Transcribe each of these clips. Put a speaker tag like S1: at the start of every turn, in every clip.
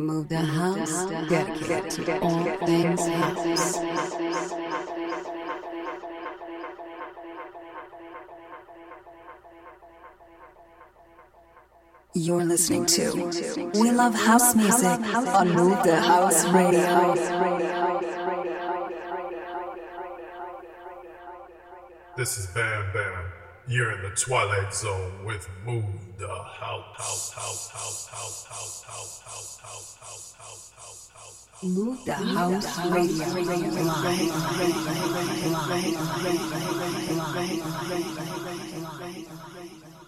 S1: Move the house, dedicated to all things house. You're listening to We Love House Music on Move the House Radio.
S2: This is Bam Bam. You're in the Twilight Zone with Move the House.
S1: Move the House Radio Live.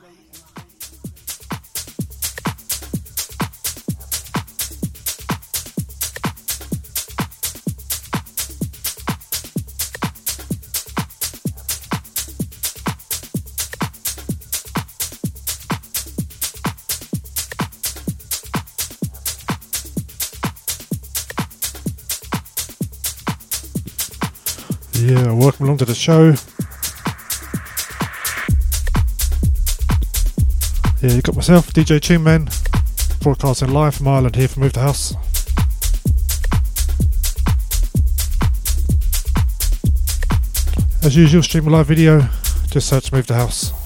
S3: Yeah, welcome along to the show. Yeah, you got myself, DJ Tune Man, broadcasting live from Ireland here from Move the House. As usual, stream a live video, just search Move the House.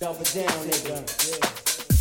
S1: Double down, nigga.
S3: Yeah.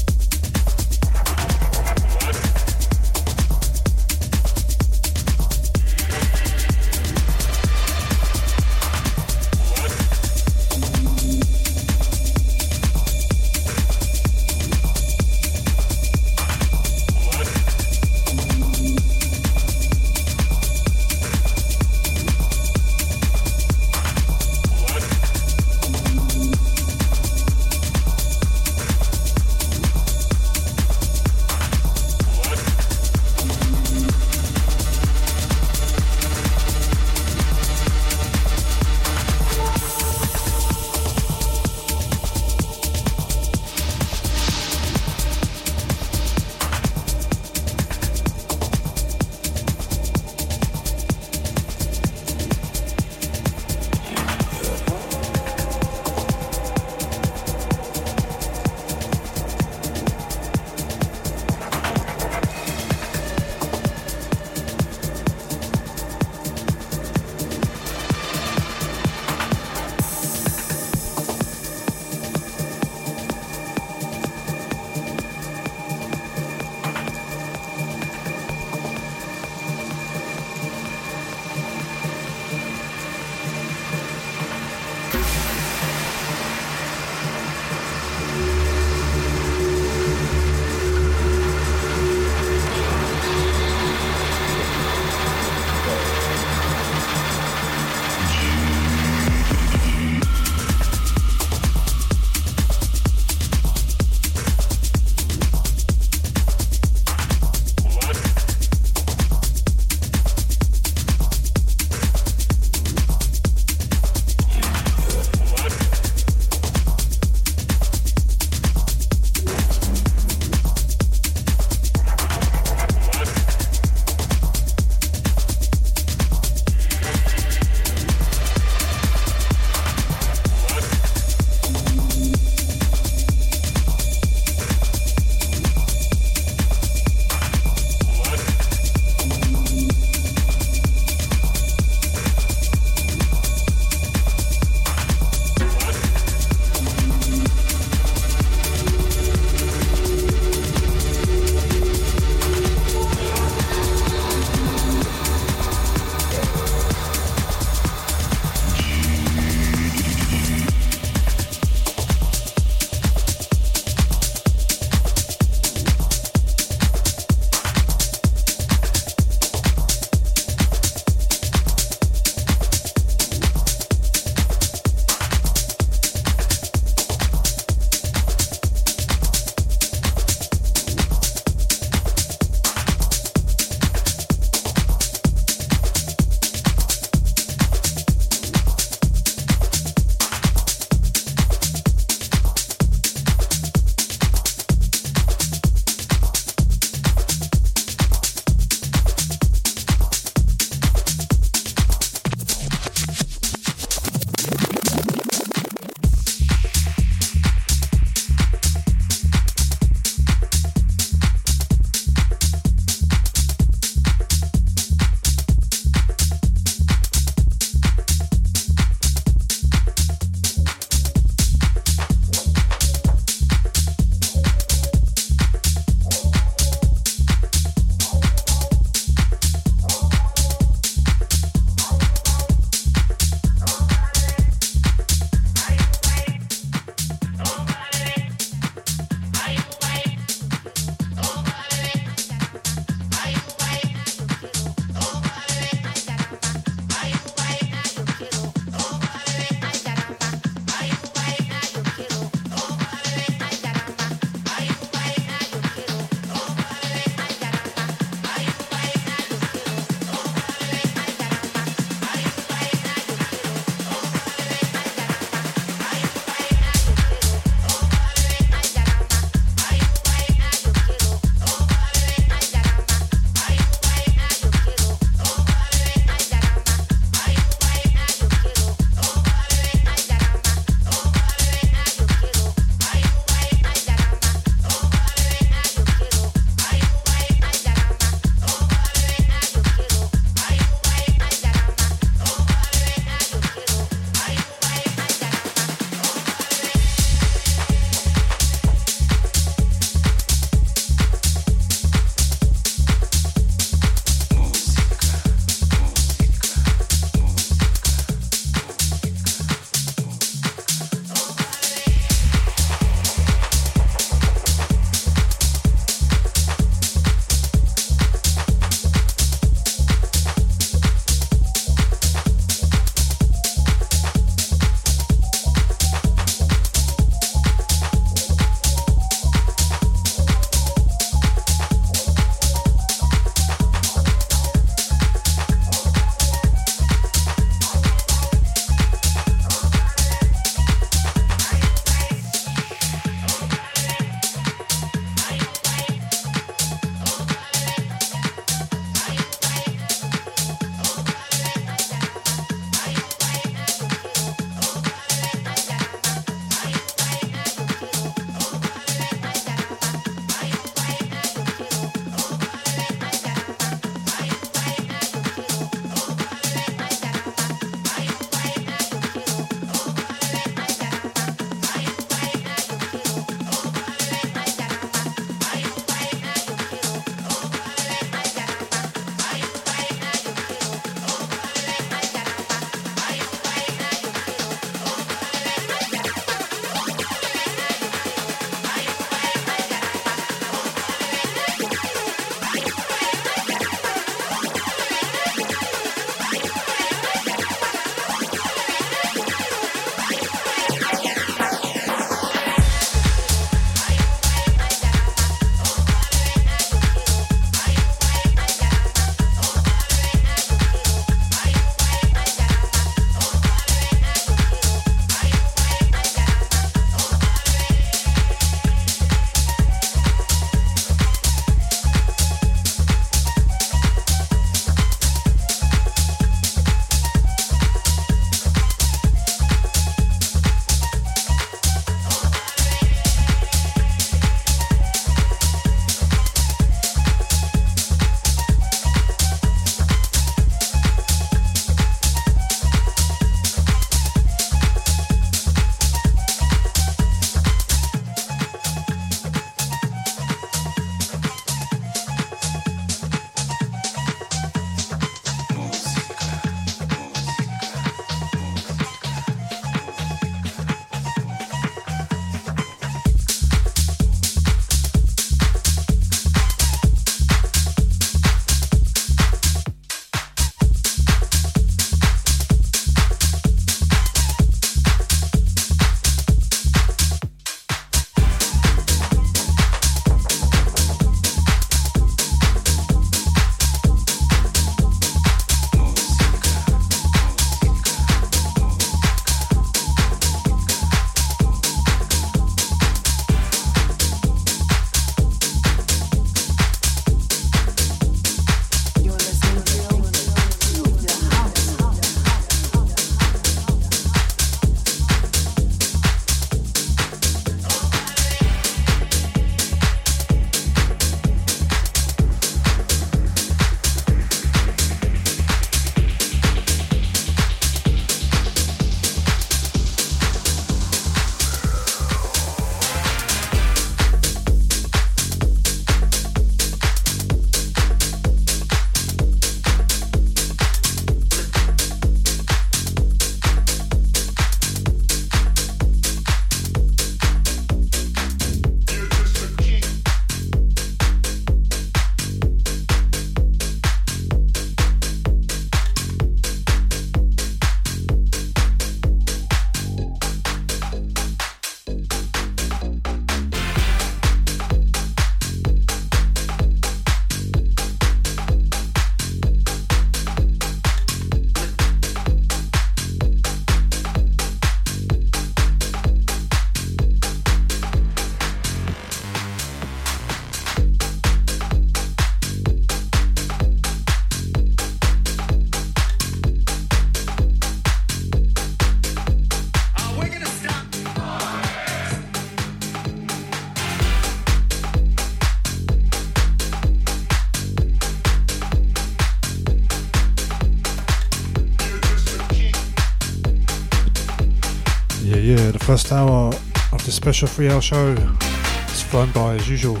S3: First hour of this special three hour show is flown by as usual.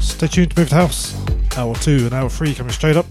S3: Stay tuned to Moved House. Hour two and hour three coming straight up.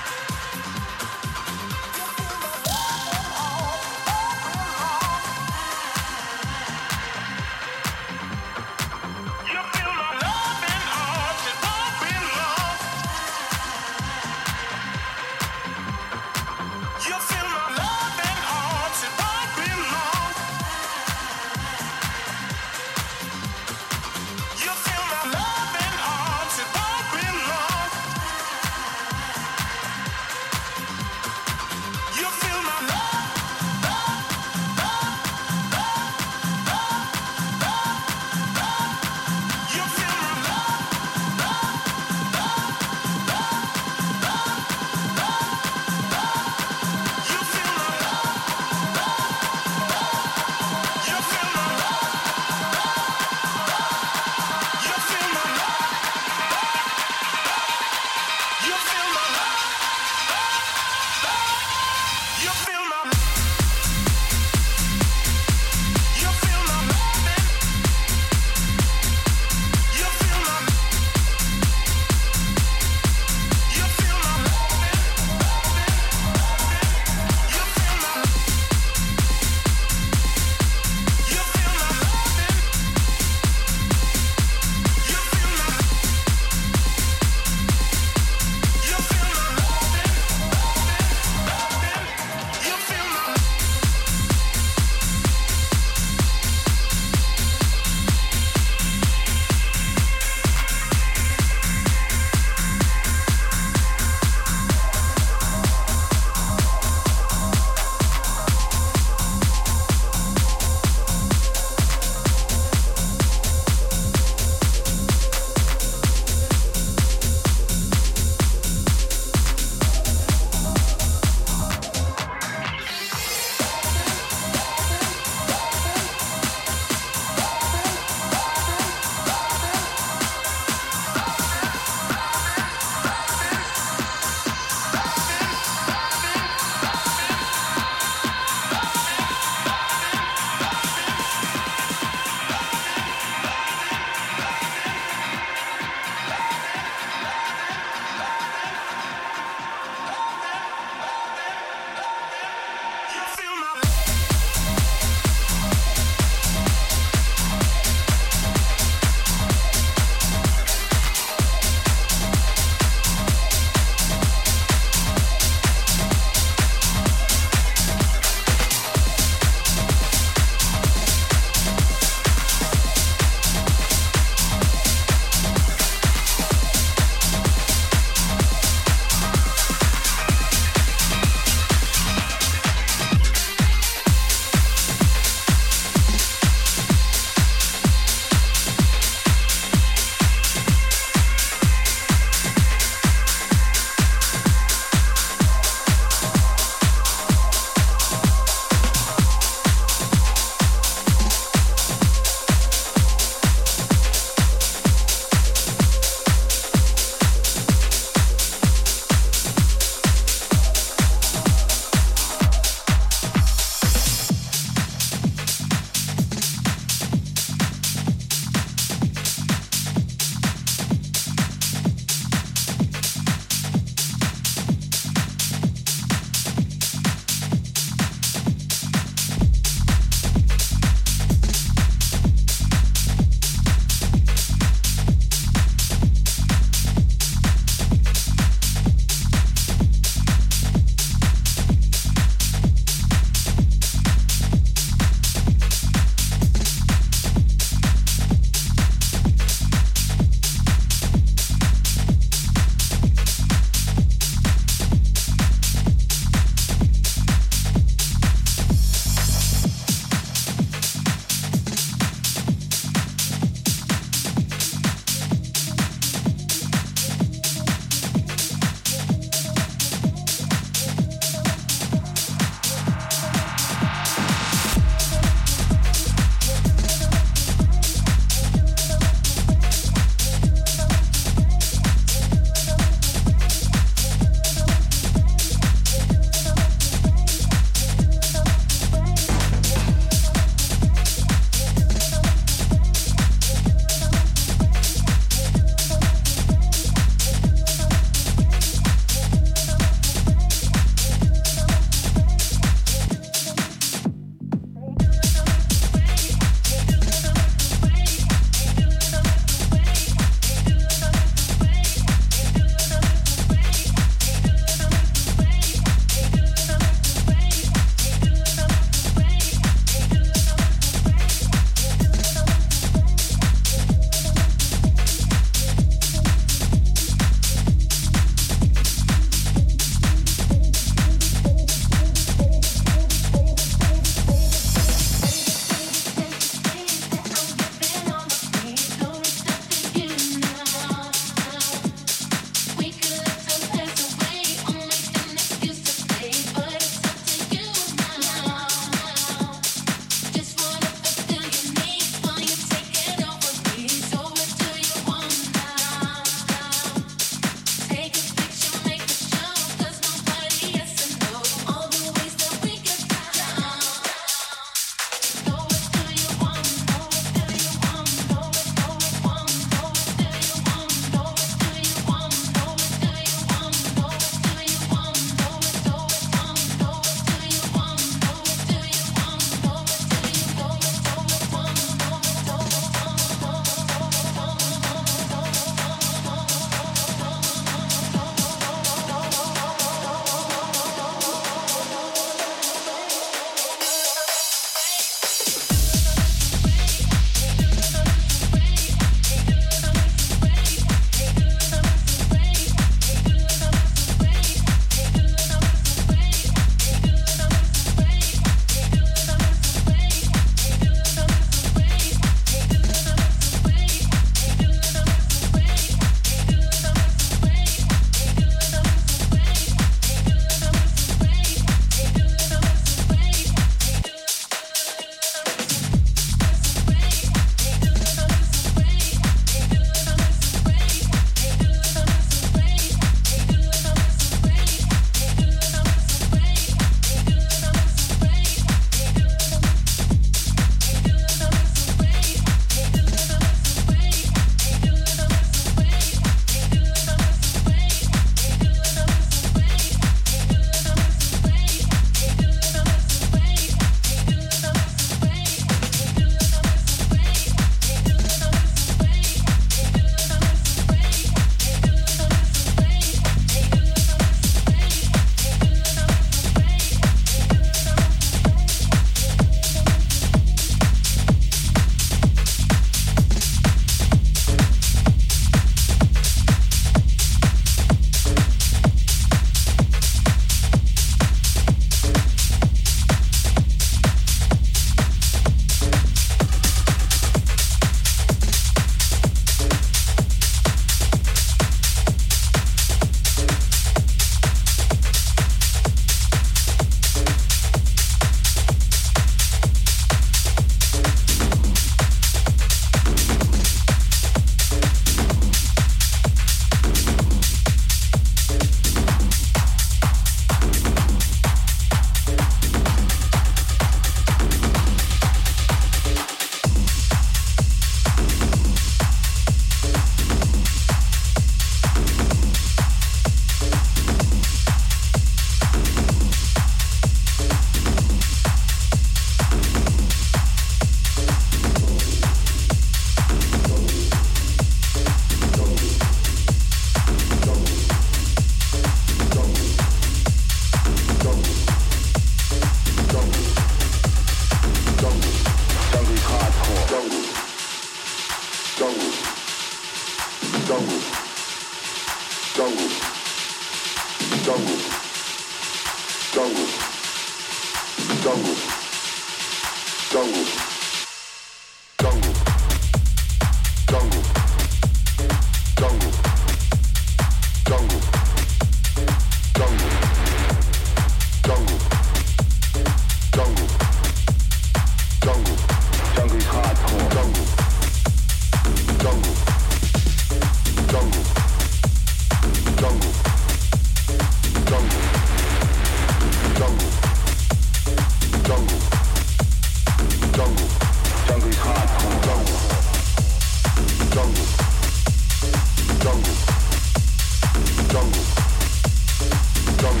S4: Jungle.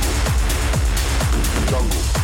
S4: Is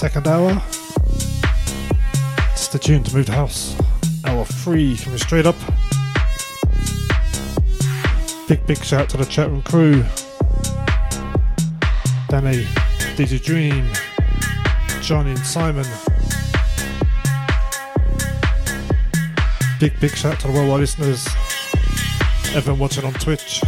S3: second hour. Stay tuned to Move the House. Hour three coming straight up. Big, big shout to the chat room crew. Danny, DJ Dream, Johnny and Simon. Big, big shout to the worldwide listeners. Everyone watching on Twitch.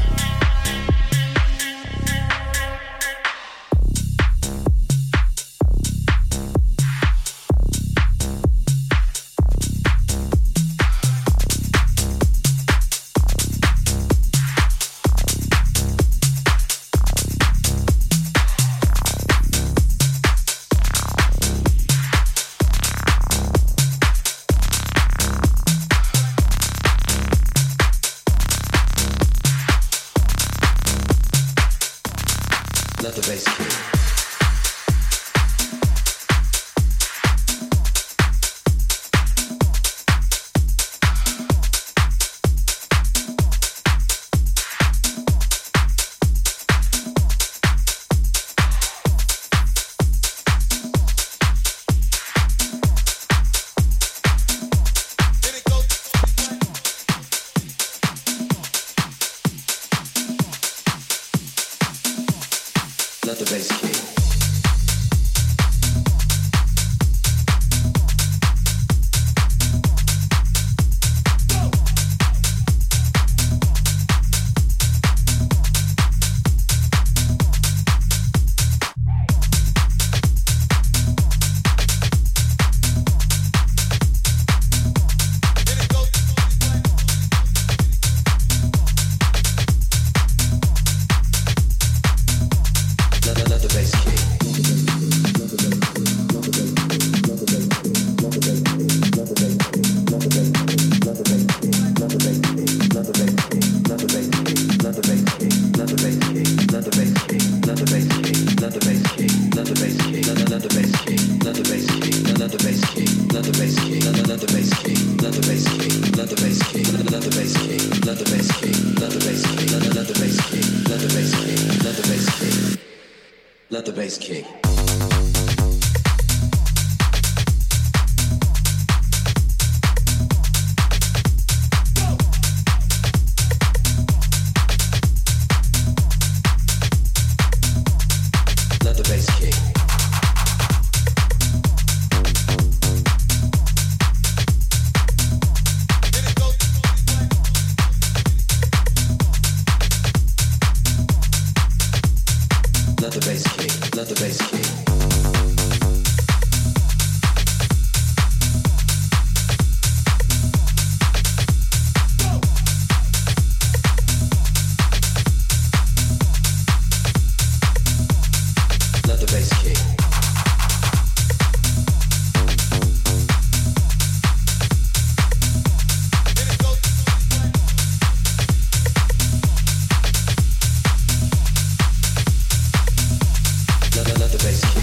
S5: Bass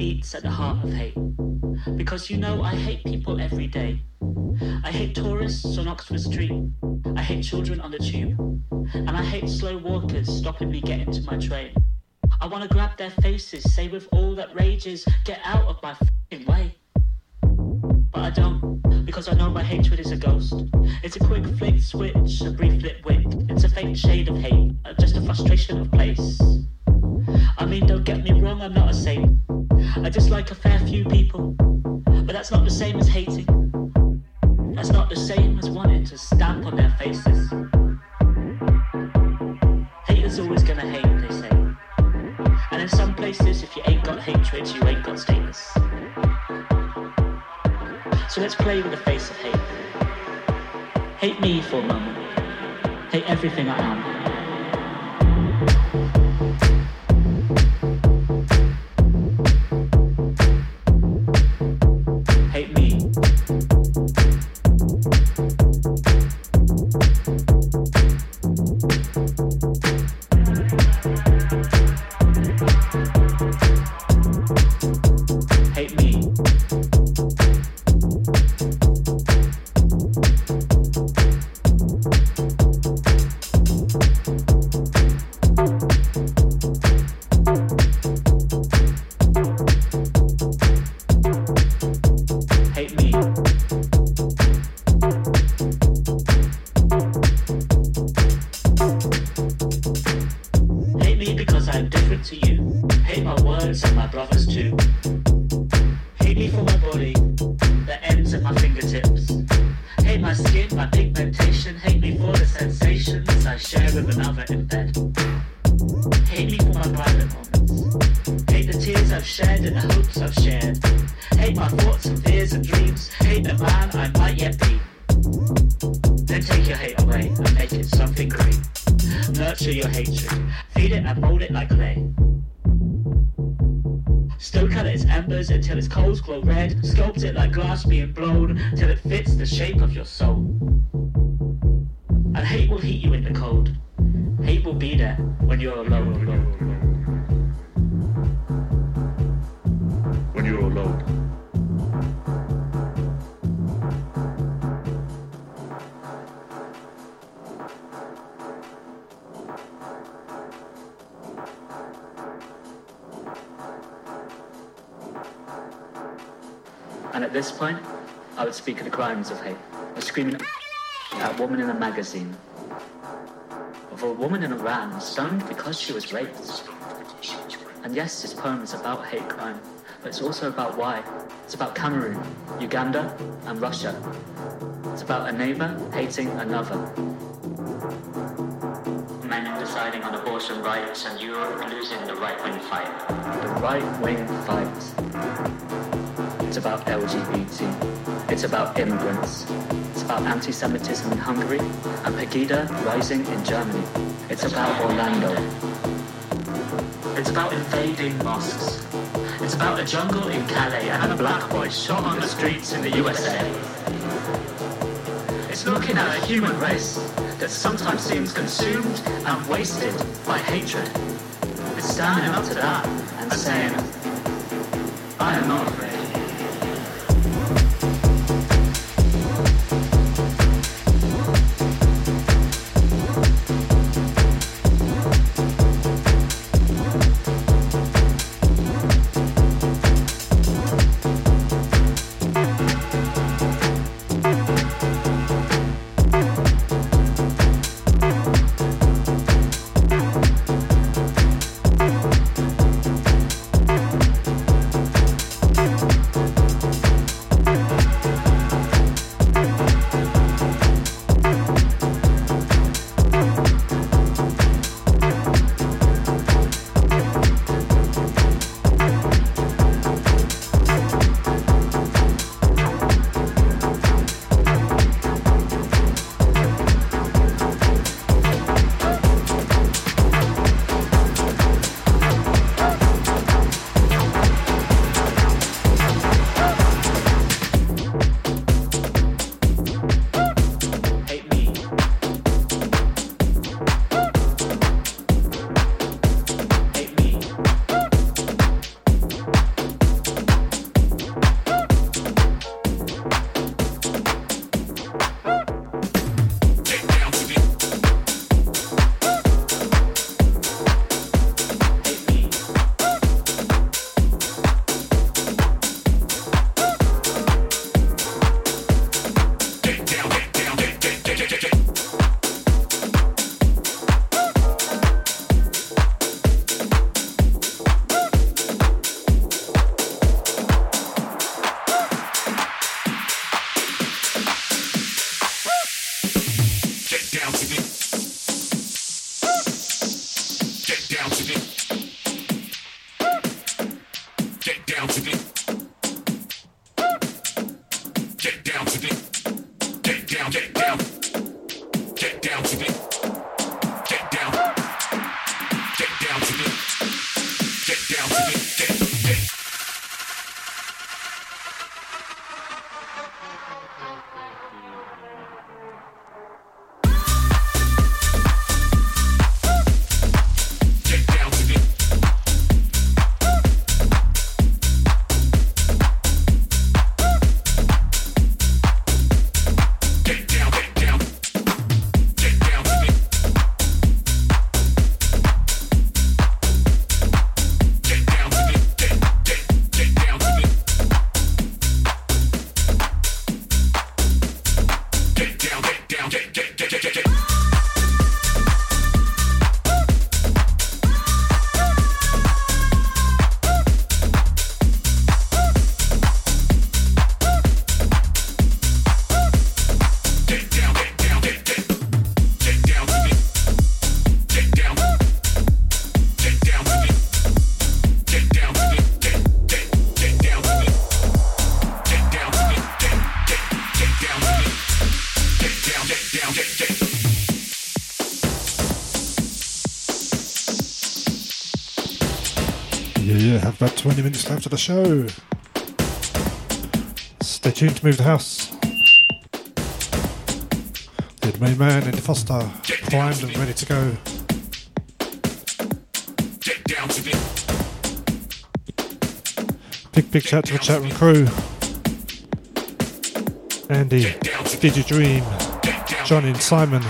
S5: eats at the heart of hate. Because you know I hate people every day. I hate tourists on Oxford Street. I hate children on the tube. And I hate slow walkers stopping me getting to my train. I wanna grab their faces, say with all that rages, get out of my way. But I don't, because I know my hatred is a ghost. It's a quick flick switch, a brief lit wick. It's a faint shade of hate, uh, just a frustration of place. I mean, don't get me wrong, I'm not a saint. I dislike a fair few people, but that's not the same as hating. That's not the same as wanting to stamp on their faces. Haters always gonna hate, they say. And in some places, if you ain't got hatred, you ain't got status. So let's play with the face of hate. Hate me for a moment. Hate everything I am. Stoned because she was raped. And yes, this poem is about hate crime, but it's also about why. It's about Cameroon, Uganda, and Russia. It's about a neighbor hating another. Men deciding on abortion rights and Europe losing the right-wing fight. The right-wing fight. It's about LGBT. It's about immigrants. It's about anti-Semitism in Hungary and Pegida rising in Germany. It's about Orlando. It's about invading mosques. It's about a jungle in Calais and a black boy shot on the streets in the USA. It's looking at a human race that sometimes seems consumed and wasted by hatred. It's standing up to that and saying, I am not afraid.
S3: 20 minutes left of the show. Stay tuned to Move the House. The main man, Andy Foster, primed and ready to go. Get down to me. Big, big shout to the chat room crew. Andy, Digi Dream, Johnny and Simon.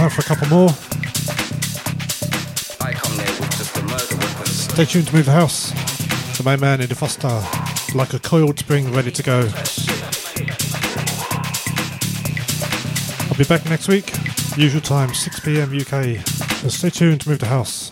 S3: More. Stay tuned to Move the House. The main man Andy Foster, like a coiled spring ready to go. I'll be back next week, usual time, 6 pm UK. So stay tuned to Move the House.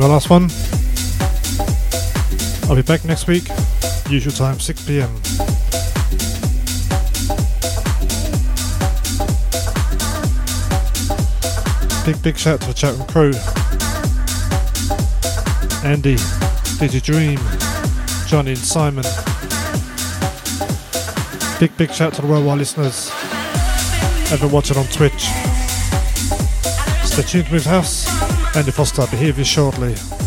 S3: My last one. I'll be back next week, usual time, 6 pm. Big, big shout to the chat crew. Andy, You Dream, Johnny and Simon. Big, big shout to the worldwide listeners. Ever watching on Twitch. Stay tuned to Move House. Andy Foster, I'll be here with you shortly.